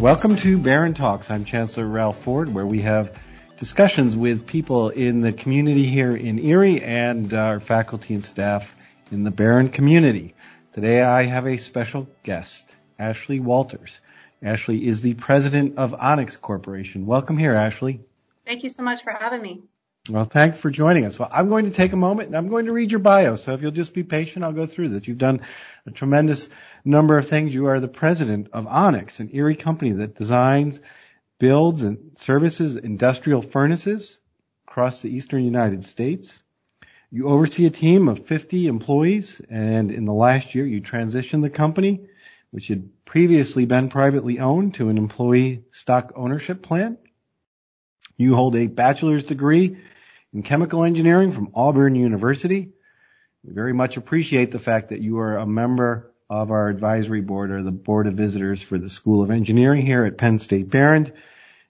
Welcome to Behrend Talks. I'm Chancellor Ralph Ford, where we have discussions with people in the community here in Erie and our faculty and staff in the Behrend community. Today I have a special guest, Ashley Walters. Ashley is the president of Onex Corporation. Welcome here, Ashley. Thank you so much for having me. Well, thanks for joining us. Well, I'm going to take a moment and I'm going to read your bio. So if you'll just be patient, I'll go through this. You've done a tremendous number of things. You are the president of Onex, an Erie company that designs, builds and services industrial furnaces across the eastern United States. You oversee a team of 50 employees and in the last year you transitioned the company, which had previously been privately owned to an employee stock ownership plan. You hold a bachelor's degree in chemical engineering from Auburn University. We very much appreciate the fact that you are a member of our advisory board or the board of visitors for the School of Engineering here at Penn State Behrend.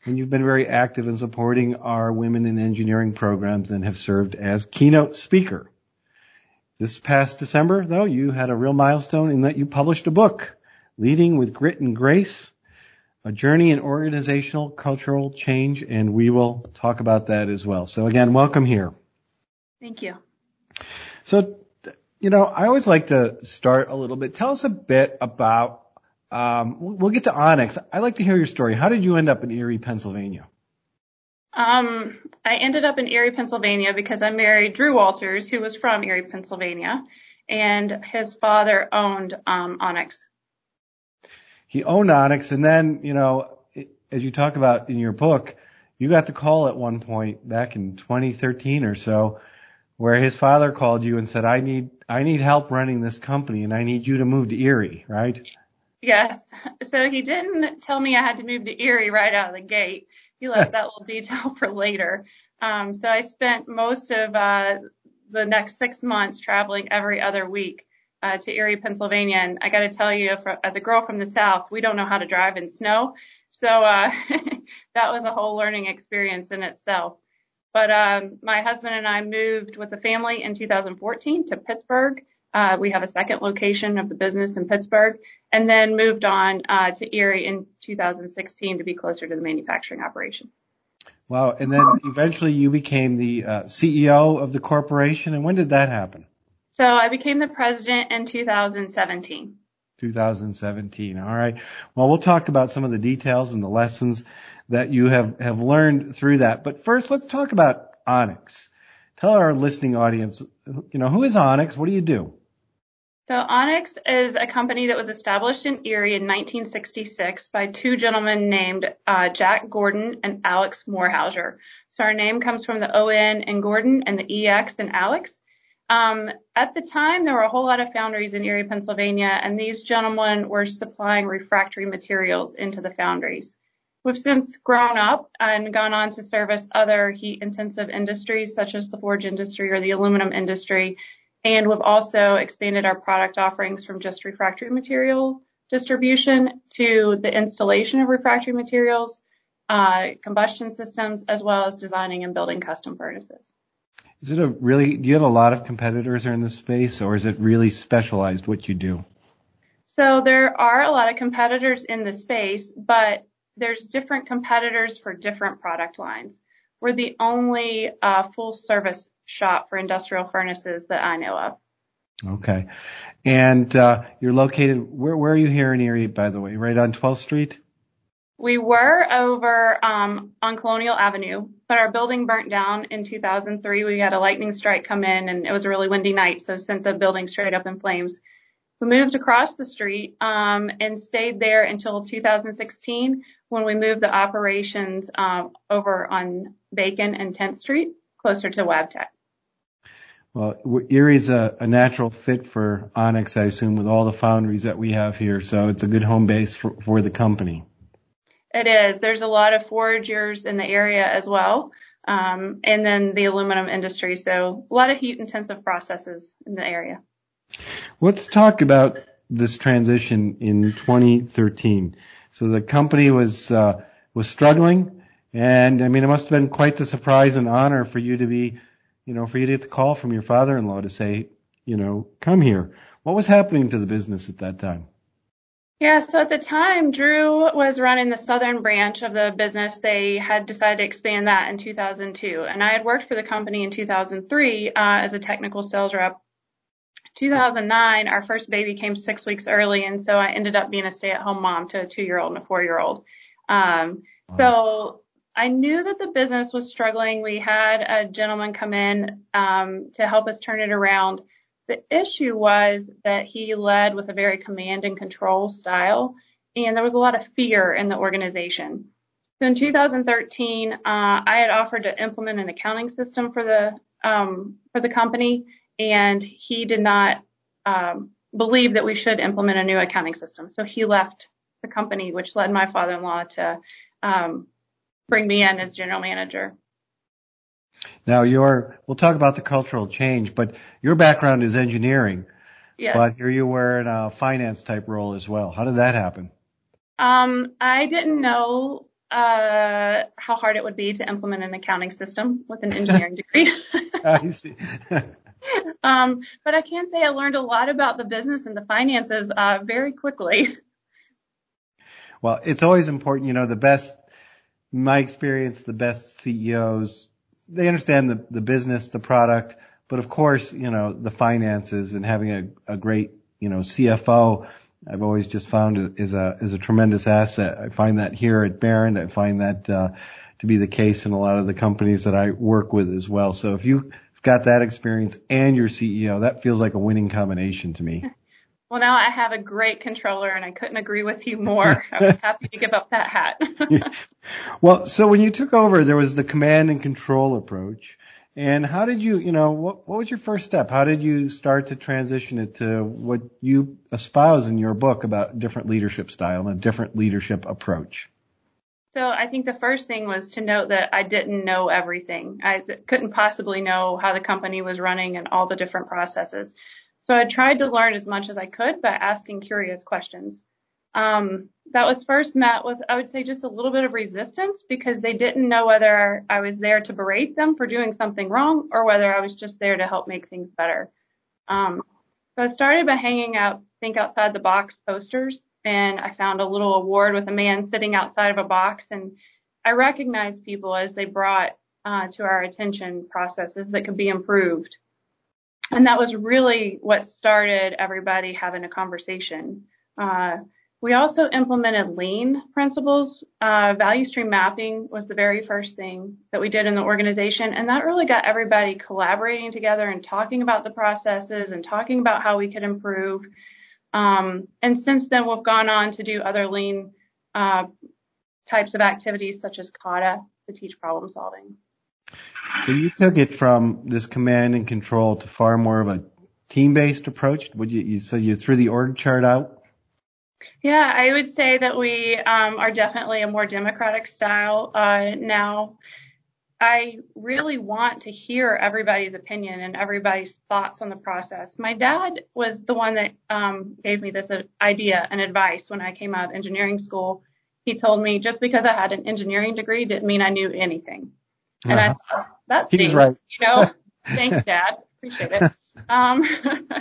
And you've been very active in supporting our women in engineering programs and have served as keynote speaker. This past December, though, you had a real milestone in that you published a book, Leading with Grit and Grace, a journey in organizational cultural change, and we will talk about that as well. So again, welcome here. Thank you. So, you know, I always like to start a little bit. Tell us a bit about, um, we'll get to Onex. I'd like to hear your story. How did you end up in Erie, Pennsylvania? Um, I ended up in Erie, Pennsylvania because I married Drew Walters, who was from Erie, Pennsylvania, and his father owned um, Onex he owned Onex, and then you know, as you talk about in your book, you got the call at one point back in 2013 or so, where his father called you and said, "I need I need help running this company, and I need you to move to Erie," right? Yes. So he didn't tell me I had to move to Erie right out of the gate. He left that little detail for later. Um, so I spent most of uh, the next six months traveling every other week uh, to Erie, Pennsylvania. And I got to tell you, as a girl from the South, we don't know how to drive in snow. So uh, that was a whole learning experience in itself. But um, my husband and I moved with the family in 2014 to Pittsburgh. Uh, we have a second location of the business in Pittsburgh, and then moved on uh, to Erie in 2016 to be closer to the manufacturing operation. Wow! And then eventually you became the uh, CEO of the corporation. And when did that happen? So I became the president in 2017. 2017. All right. Well, we'll talk about some of the details and the lessons that you have, have learned through that. But first, let's talk about Onex. Tell our listening audience, you know, who is Onex? What do you do? So Onex is a company that was established in Erie in 1966 by two gentlemen named uh, Jack Gordon and Alex Morehauser. So our name comes from the O-N and Gordon and the EX and Alex. Um, at the time, there were a whole lot of foundries in Erie, Pennsylvania, and these gentlemen were supplying refractory materials into the foundries. We've since grown up and gone on to service other heat intensive industries such as the forge industry or the aluminum industry. And we've also expanded our product offerings from just refractory material distribution to the installation of refractory materials, uh, combustion systems, as well as designing and building custom furnaces. Is it a really, do you have a lot of competitors in this space or is it really specialized what you do? So there are a lot of competitors in the space, but there's different competitors for different product lines. We're the only uh, full service shop for industrial furnaces that I know of. Okay. And uh, you're located, where, where are you here in Erie, by the way? Right on 12th Street? We were over um, on Colonial Avenue, but our building burnt down in 2003. We had a lightning strike come in, and it was a really windy night, so sent the building straight up in flames. We moved across the street um, and stayed there until 2016 when we moved the operations um, over on Bacon and 10th Street, closer to Wabtec. Well, Erie's a, a natural fit for Onex, I assume, with all the foundries that we have here. So it's a good home base for, for the company. It is. There's a lot of foragers in the area as well. Um, and then the aluminum industry. So a lot of heat intensive processes in the area. Let's talk about this transition in 2013. So the company was, uh, was struggling and I mean, it must have been quite the surprise and honor for you to be, you know, for you to get the call from your father-in-law to say, you know, come here. What was happening to the business at that time? Yeah, so at the time, Drew was running the southern branch of the business. They had decided to expand that in 2002, and I had worked for the company in 2003 uh, as a technical sales rep. 2009, our first baby came six weeks early, and so I ended up being a stay-at-home mom to a two-year-old and a four-year-old. Um, wow. So I knew that the business was struggling. We had a gentleman come in um, to help us turn it around the issue was that he led with a very command and control style, and there was a lot of fear in the organization. So in 2013, uh, I had offered to implement an accounting system for the um, for the company, and he did not um, believe that we should implement a new accounting system. So he left the company, which led my father-in-law to um, bring me in as general manager. Now your, we'll talk about the cultural change, but your background is engineering. Yes. But here you were in a finance type role as well. How did that happen? Um, I didn't know uh, how hard it would be to implement an accounting system with an engineering degree. I see. um, but I can say I learned a lot about the business and the finances uh, very quickly. Well, it's always important, you know, the best, my experience, the best CEOs they understand the, the business, the product, but of course, you know, the finances and having a, a great, you know, CFO, I've always just found is a, is a tremendous asset. I find that here at Behrend. I find that, uh, to be the case in a lot of the companies that I work with as well. So if you've got that experience and your CEO, that feels like a winning combination to me. Well, now I have a great controller and I couldn't agree with you more. I was happy to give up that hat. well, so when you took over, there was the command and control approach. And how did you, you know, what, what was your first step? How did you start to transition it to what you espouse in your book about different leadership style and a different leadership approach? So I think the first thing was to note that I didn't know everything. I couldn't possibly know how the company was running and all the different processes. So I tried to learn as much as I could by asking curious questions. Um, that was first met with, I would say, just a little bit of resistance because they didn't know whether I was there to berate them for doing something wrong or whether I was just there to help make things better. Um, so I started by hanging out Think Outside the Box posters and I found a little award with a man sitting outside of a box and I recognized people as they brought uh, to our attention processes that could be improved. And that was really what started everybody having a conversation. Uh, we also implemented lean principles. Uh, value stream mapping was the very first thing that we did in the organization. And that really got everybody collaborating together and talking about the processes and talking about how we could improve. Um, and since then, we've gone on to do other lean uh, types of activities such as kata to teach problem solving. So you took it from this command and control to far more of a team-based approach. Would you, you so you threw the org chart out? Yeah, I would say that we um, are definitely a more democratic style uh, now. I really want to hear everybody's opinion and everybody's thoughts on the process. My dad was the one that um, gave me this idea and advice when I came out of engineering school. He told me just because I had an engineering degree didn't mean I knew anything. And uh-huh. I thought, that right. You know, thanks, Dad. Appreciate it. Um,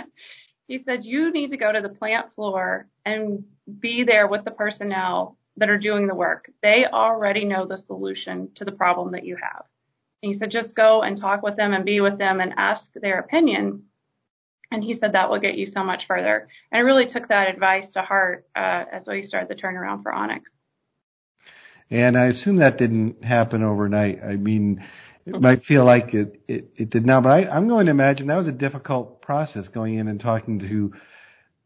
he said, you need to go to the plant floor and be there with the personnel that are doing the work. They already know the solution to the problem that you have. And he said, just go and talk with them and be with them and ask their opinion. And he said that will get you so much further. And I really took that advice to heart uh, as we started the turnaround for Onex. And I assume that didn't happen overnight. I mean, it might feel like it, it, it did not, but I, I'm going to imagine that was a difficult process going in and talking to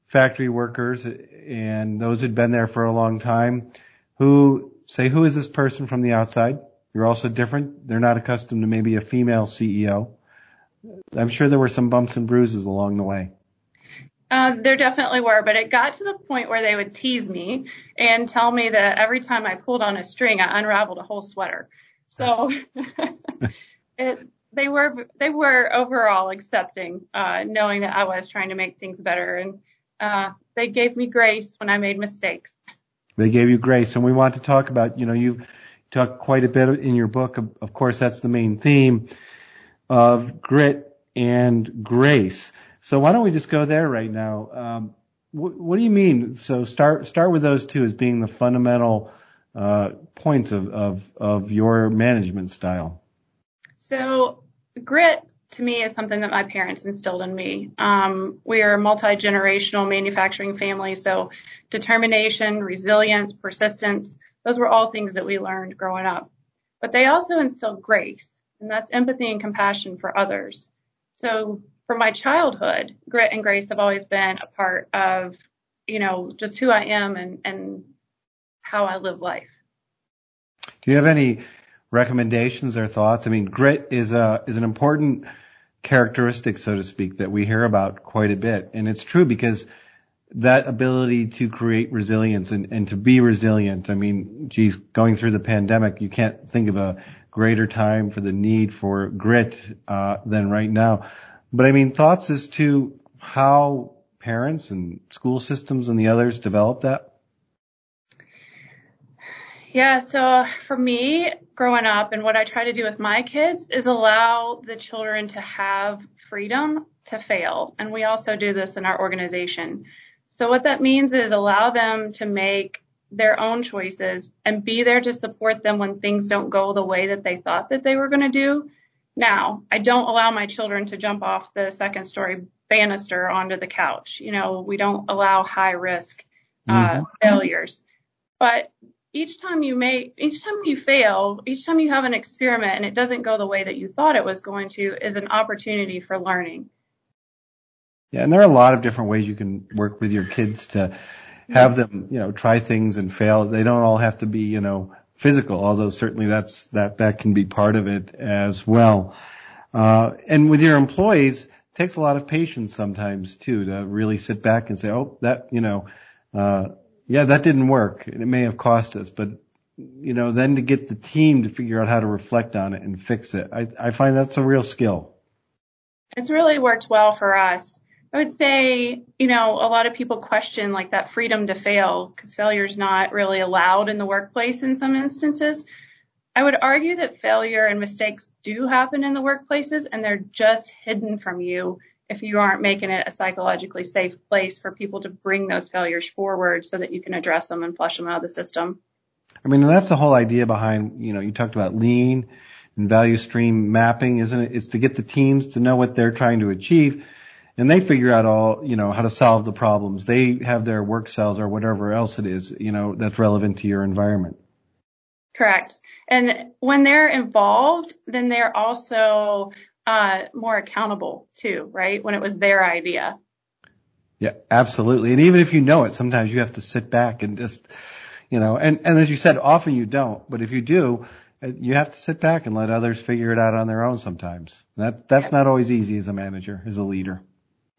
factory workers and those who'd been there for a long time who say, who is this person from the outside? You're also different. They're not accustomed to maybe a female CEO. I'm sure there were some bumps and bruises along the way. Uh, there definitely were, but it got to the point where they would tease me and tell me that every time I pulled on a string, I unraveled a whole sweater. So it, they were they were overall accepting, uh, knowing that I was trying to make things better, and uh, they gave me grace when I made mistakes. They gave you grace, and we want to talk about. You know, you've talked quite a bit in your book. Of, of course, that's the main theme of grit and grace. So why don't we just go there right now? Um, what, what do you mean? So start start with those two as being the fundamental uh, points of, of of your management style. So grit to me is something that my parents instilled in me. Um, we are a multi-generational manufacturing family, so determination, resilience, persistence, those were all things that we learned growing up. But they also instilled grace, and that's empathy and compassion for others. So from my childhood, grit and grace have always been a part of, you know, just who I am and, and how I live life. Do you have any recommendations or thoughts? I mean, grit is a, is an important characteristic, so to speak, that we hear about quite a bit. And it's true because that ability to create resilience and, and to be resilient. I mean, geez, going through the pandemic, you can't think of a greater time for the need for grit, uh, than right now. But I mean, thoughts as to how parents and school systems and the others develop that? Yeah, so for me, growing up and what I try to do with my kids is allow the children to have freedom to fail. And we also do this in our organization. So what that means is allow them to make their own choices and be there to support them when things don't go the way that they thought that they were going to do now, I don't allow my children to jump off the second story banister onto the couch. You know, we don't allow high risk uh, mm-hmm. failures. But each time you make, each time you fail, each time you have an experiment and it doesn't go the way that you thought it was going to is an opportunity for learning. Yeah, and there are a lot of different ways you can work with your kids to have them, you know, try things and fail. They don't all have to be, you know, physical, although certainly that's that that can be part of it as well. Uh, and with your employees, it takes a lot of patience sometimes too to really sit back and say, oh, that you know, uh, yeah, that didn't work. It may have cost us, but you know, then to get the team to figure out how to reflect on it and fix it, I, I find that's a real skill. It's really worked well for us. I would say, you know, a lot of people question like that freedom to fail because failure is not really allowed in the workplace in some instances. I would argue that failure and mistakes do happen in the workplaces and they're just hidden from you if you aren't making it a psychologically safe place for people to bring those failures forward so that you can address them and flush them out of the system. I mean, that's the whole idea behind, you know, you talked about lean and value stream mapping, isn't it? It's to get the teams to know what they're trying to achieve and they figure out all, you know, how to solve the problems. They have their work cells or whatever else it is, you know, that's relevant to your environment. Correct. And when they're involved, then they're also uh, more accountable too, right? When it was their idea. Yeah, absolutely. And even if you know it, sometimes you have to sit back and just, you know, and, and as you said, often you don't, but if you do, uh, you have to sit back and let others figure it out on their own sometimes. That, that's not always easy as a manager, as a leader.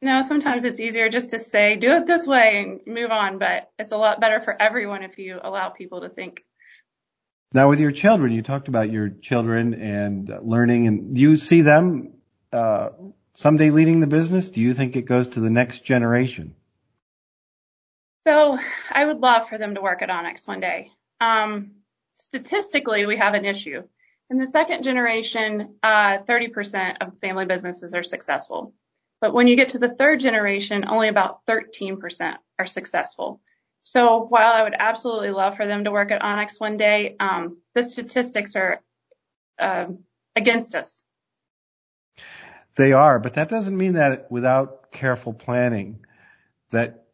No, sometimes it's easier just to say, do it this way and move on, but it's a lot better for everyone if you allow people to think. Now with your children, you talked about your children and learning and you see them, uh, someday leading the business? Do you think it goes to the next generation? So I would love for them to work at Onex one day. Um, statistically, we have an issue. In the second generation, uh, 30% of family businesses are successful. But when you get to the third generation, only about 13% are successful. So while I would absolutely love for them to work at Onex one day, um, the statistics are uh, against us. They are, but that doesn't mean that without careful planning, that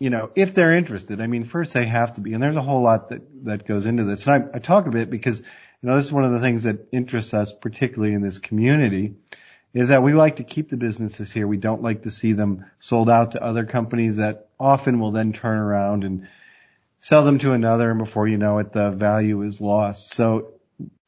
you know, if they're interested, I mean, first they have to be, and there's a whole lot that that goes into this. And I, I talk a bit because you know this is one of the things that interests us, particularly in this community, is that we like to keep the businesses here. We don't like to see them sold out to other companies that often will then turn around and sell them to another and before you know it, the value is lost. So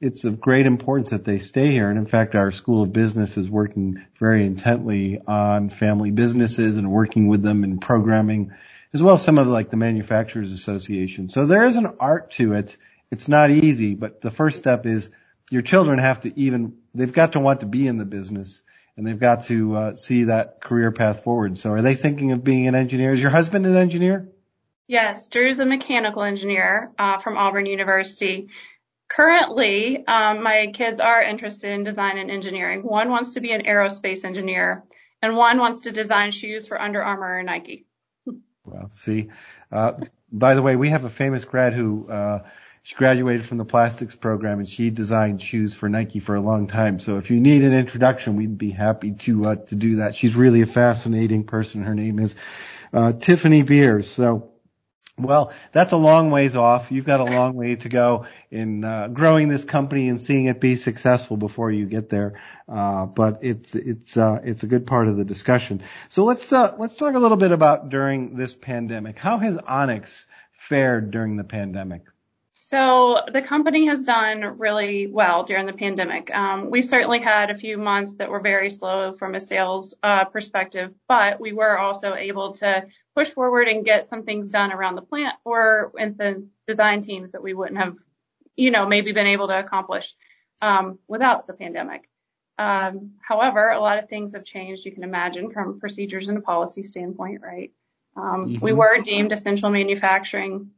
it's of great importance that they stay here. And in fact, our School of Business is working very intently on family businesses and working with them in programming as well as some of like the Manufacturers Association. So there is an art to it. It's not easy, but the first step is your children have to even they've got to want to be in the business and they've got to uh, see that career path forward. So are they thinking of being an engineer? Is your husband an engineer? Yes, Drew's a mechanical engineer uh, from Auburn University. Currently, um, my kids are interested in design and engineering. One wants to be an aerospace engineer, and one wants to design shoes for Under Armour or Nike. Well, see, uh, by the way, we have a famous grad who, uh, she graduated from the plastics program and she designed shoes for Nike for a long time. So if you need an introduction, we'd be happy to, uh, to do that. She's really a fascinating person. Her name is, uh, Tiffany Beers. So, well, that's a long ways off. You've got a long way to go in uh, growing this company and seeing it be successful before you get there. Uh, but it's it's uh, it's a good part of the discussion. So let's uh, let's talk a little bit about during this pandemic. How has Onex fared during the pandemic? So the company has done really well during the pandemic. Um, we certainly had a few months that were very slow from a sales uh, perspective, but we were also able to push forward and get some things done around the plant or with the design teams that we wouldn't have, you know, maybe been able to accomplish um, without the pandemic. Um, however, a lot of things have changed. You can imagine from procedures and a policy standpoint, right? Um, mm-hmm. We were deemed essential manufacturing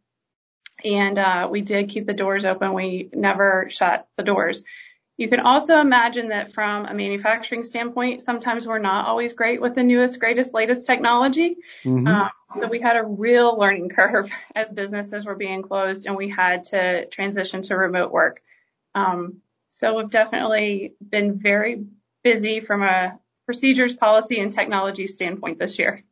and uh, we did keep the doors open. We never shut the doors. You can also imagine that from a manufacturing standpoint, sometimes we're not always great with the newest, greatest, latest technology. Mm-hmm. Um, so we had a real learning curve as businesses were being closed and we had to transition to remote work. Um, so we've definitely been very busy from a procedures, policy, and technology standpoint this year.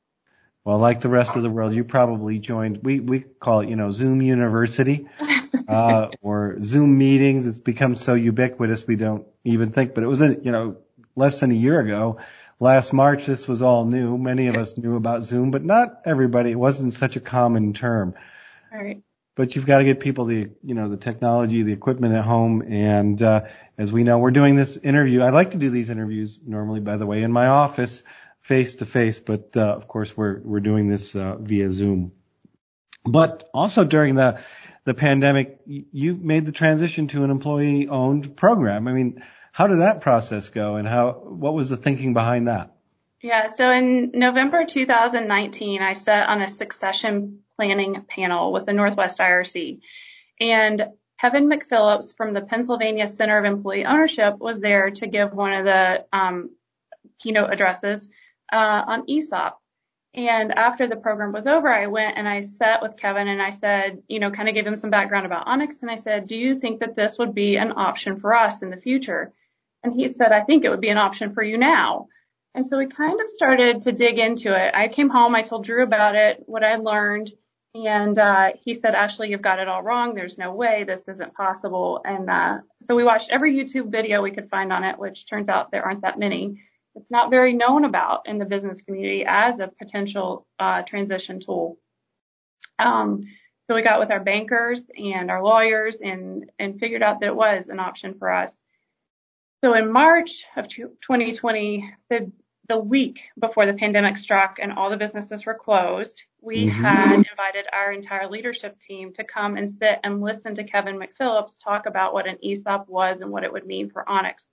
Well, like the rest of the world, you probably joined, we, we call it, you know, Zoom University, uh, or Zoom meetings. It's become so ubiquitous we don't even think, but it was, a, you know, less than a year ago. Last March, this was all new. Many of us knew about Zoom, but not everybody. It wasn't such a common term. Right. But you've got to get people the, you know, the technology, the equipment at home. And, uh, as we know, we're doing this interview. I like to do these interviews normally, by the way, in my office face to face, but uh, of course we're we're doing this uh, via Zoom. But also during the the pandemic, you made the transition to an employee owned program. I mean, how did that process go, and how what was the thinking behind that? Yeah, so in November 2019, I sat on a succession planning panel with the Northwest IRC, and Kevin McPhillips from the Pennsylvania Center of Employee Ownership was there to give one of the um, keynote addresses uh, on ESOP. And after the program was over, I went and I sat with Kevin and I said, you know, kind of gave him some background about Onex. And I said, do you think that this would be an option for us in the future? And he said, I think it would be an option for you now. And so we kind of started to dig into it. I came home, I told Drew about it, what I learned. And uh, he said, Ashley, you've got it all wrong. There's no way this isn't possible. And uh, so we watched every YouTube video we could find on it, which turns out there aren't that many it's not very known about in the business community as a potential uh, transition tool. Um, so we got with our bankers and our lawyers and, and figured out that it was an option for us. So in March of 2020, the, the week before the pandemic struck and all the businesses were closed, we mm-hmm. had invited our entire leadership team to come and sit and listen to Kevin McPhillips talk about what an ESOP was and what it would mean for Onex.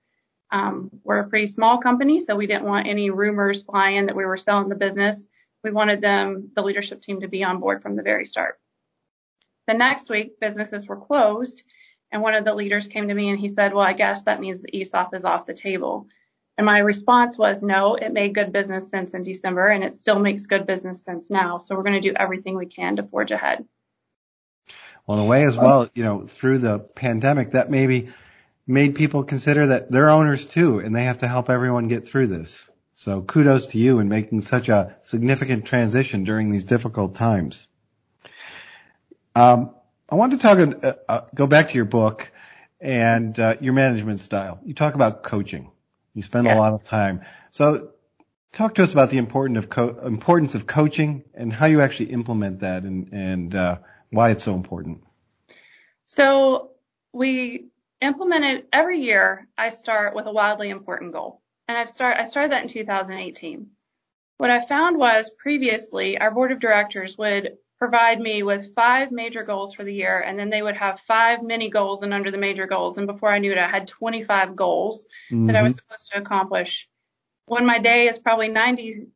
Um, we're a pretty small company, so we didn't want any rumors flying that we were selling the business. We wanted them, the leadership team, to be on board from the very start. The next week, businesses were closed, and one of the leaders came to me and he said, well, I guess that means the ESOP is off the table. And my response was, no, it made good business sense in December and it still makes good business sense now. So we're going to do everything we can to forge ahead. Well, in a way as well, you know, through the pandemic, that maybe made people consider that they're owners too, and they have to help everyone get through this. So kudos to you in making such a significant transition during these difficult times. Um, I want to talk, uh, uh, go back to your book and uh, your management style. You talk about coaching. You spend yeah. a lot of time. So talk to us about the importance of co- importance of coaching and how you actually implement that and, and uh, why it's so important. So we implemented every year I start with a wildly important goal. And I've start I started that in 2018. What I found was previously our board of directors would provide me with five major goals for the year and then they would have five mini goals and under the major goals and before I knew it I had 25 goals mm-hmm. that I was mm-hmm. supposed to accomplish when my day is probably 90%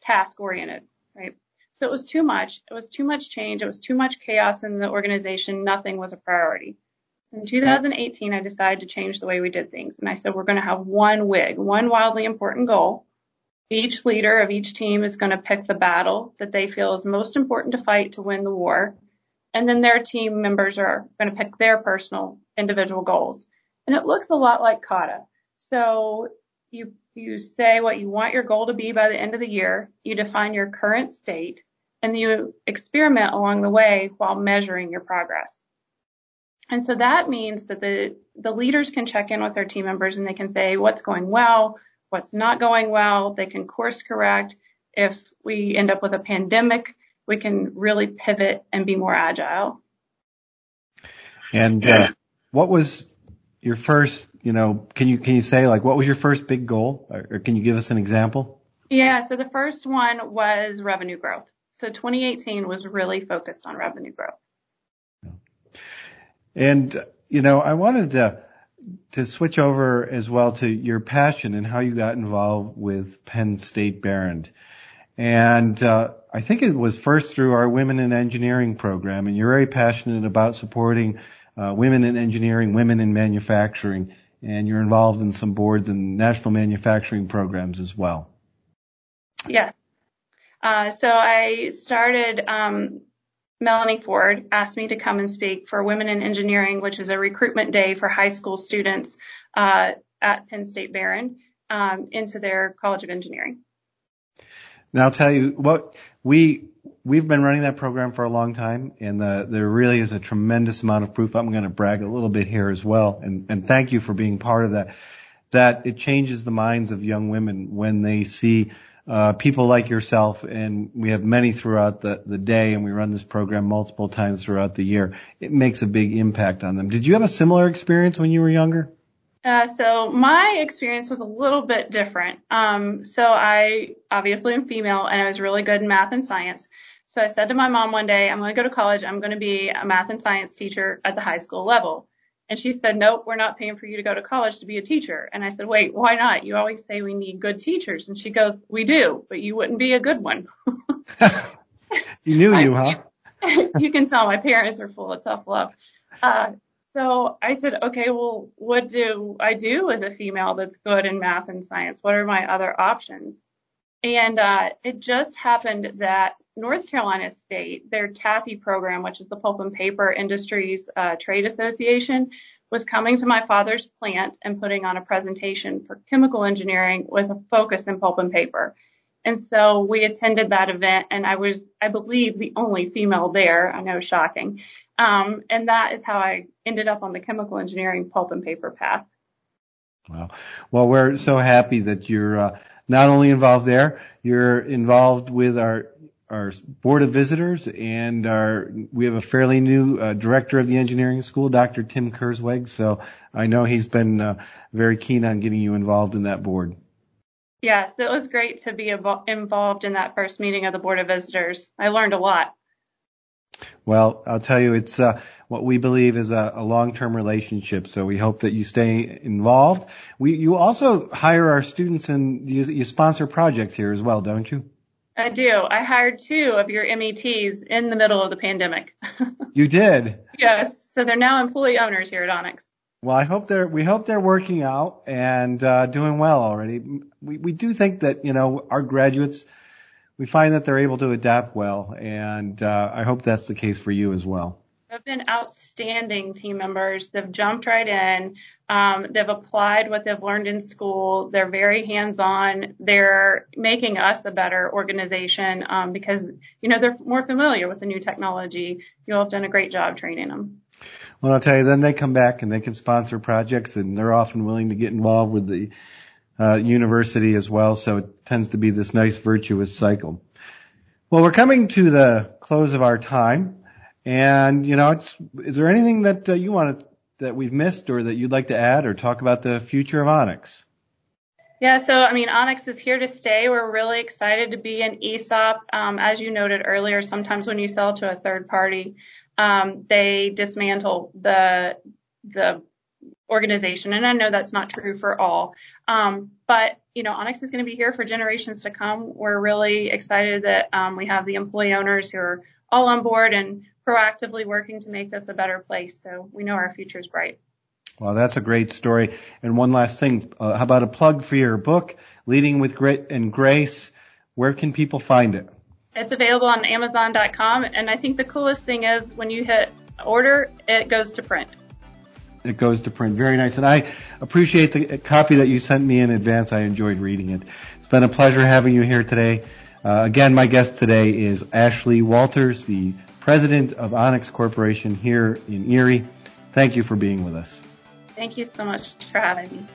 task oriented, right? So it was too much. It was too much change. It was too much chaos in the organization. Nothing was a priority. In 2018, I decided to change the way we did things. And I said, we're going to have one WIG, one wildly important goal. Each leader of each team is going to pick the battle that they feel is most important to fight to win the war. And then their team members are going to pick their personal individual goals. And it looks a lot like kata. So you, you say what you want your goal to be by the end of the year. You define your current state and you experiment along the way while measuring your progress. And so that means that the, the leaders can check in with their team members and they can say what's going well, what's not going well. They can course correct. If we end up with a pandemic, we can really pivot and be more agile. And uh, what was your first, you know, can you can you say like what was your first big goal or can you give us an example? Yeah, so the first one was revenue growth. So 2018 was really focused on revenue growth. And you know, I wanted to to switch over as well to your passion and how you got involved with Penn State Behrend. And uh, I think it was first through our Women in Engineering program, and you're very passionate about supporting uh, women in engineering, women in manufacturing, and you're involved in some boards and national manufacturing programs as well. Yeah. Uh, so I started um, Melanie Ford asked me to come and speak for Women in Engineering, which is a recruitment day for high school students uh, at Penn State Behrend um, into their College of Engineering. Now I'll tell you what we we've been running that program for a long time, and the, there really is a tremendous amount of proof. I'm going to brag a little bit here as well, and, and thank you for being part of that. That it changes the minds of young women when they see uh, people like yourself, and we have many throughout the, the day, and we run this program multiple times throughout the year. It makes a big impact on them. Did you have a similar experience when you were younger? Uh, so my experience was a little bit different. Um, so I obviously am female, and I was really good in math and science. So I said to my mom one day, I'm going to go to college. I'm going to be a math and science teacher at the high school level. And she said, nope, we're not paying for you to go to college to be a teacher. And I said, wait, why not? You always say we need good teachers. And she goes, we do, but you wouldn't be a good one. you knew you, huh? you can tell my parents are full of tough love. Uh, so I said, okay, well, what do I do as a female that's good in math and science? What are my other options? And uh, it just happened that North Carolina State, their TAFE program, which is the Pulp and Paper Industries uh, Trade Association, was coming to my father's plant and putting on a presentation for chemical engineering with a focus in pulp and paper. And so we attended that event and I was, I believe, the only female there. I know, shocking. Um, and that is how I ended up on the chemical engineering pulp and paper path. Wow. Well, we're so happy that you're uh, not only involved there, you're involved with our our board of visitors and our we have a fairly new uh, director of the engineering school, Dr. Tim Kurzweg. So I know he's been uh, very keen on getting you involved in that board. Yes, it was great to be involved in that first meeting of the board of visitors. I learned a lot. Well, I'll tell you, it's uh, what we believe is a, a, long-term relationship. So we hope that you stay involved. We, you also hire our students and you, you sponsor projects here as well, don't you? I do. I hired two of your METs in the middle of the pandemic. you did? Yes. So they're now employee owners here at Onex. Well, I hope they're, we hope they're working out and, uh, doing well already. We, we do think that, you know, our graduates, we find that they're able to adapt well and, uh, I hope that's the case for you as well. They've been outstanding team members. They've jumped right in. Um, they've applied what they've learned in school. They're very hands-on. They're making us a better organization um, because you know they're more familiar with the new technology. You all have done a great job training them. Well, I'll tell you, then they come back and they can sponsor projects, and they're often willing to get involved with the uh, university as well. So it tends to be this nice virtuous cycle. Well, we're coming to the close of our time. And you know, it's is there anything that uh, you want to, that we've missed or that you'd like to add or talk about the future of Onex? Yeah, so I mean, Onex is here to stay. We're really excited to be an ESOP. Um, as you noted earlier, sometimes when you sell to a third party, um, they dismantle the the organization, and I know that's not true for all. Um, but you know, Onex is going to be here for generations to come. We're really excited that um, we have the employee owners who are all on board and proactively working to make this a better place. So we know our future is bright. Well, that's a great story. And one last thing, uh, how about a plug for your book, Leading with Grit and Grace? Where can people find it? It's available on Amazon.com, and I think the coolest thing is when you hit order, it goes to print. It goes to print. Very nice. And I appreciate the copy that you sent me in advance. I enjoyed reading it. It's been a pleasure having you here today. Uh, again, my guest today is Ashley Walters, the president of Onex Corporation here in Erie. Thank you for being with us. Thank you so much for having me.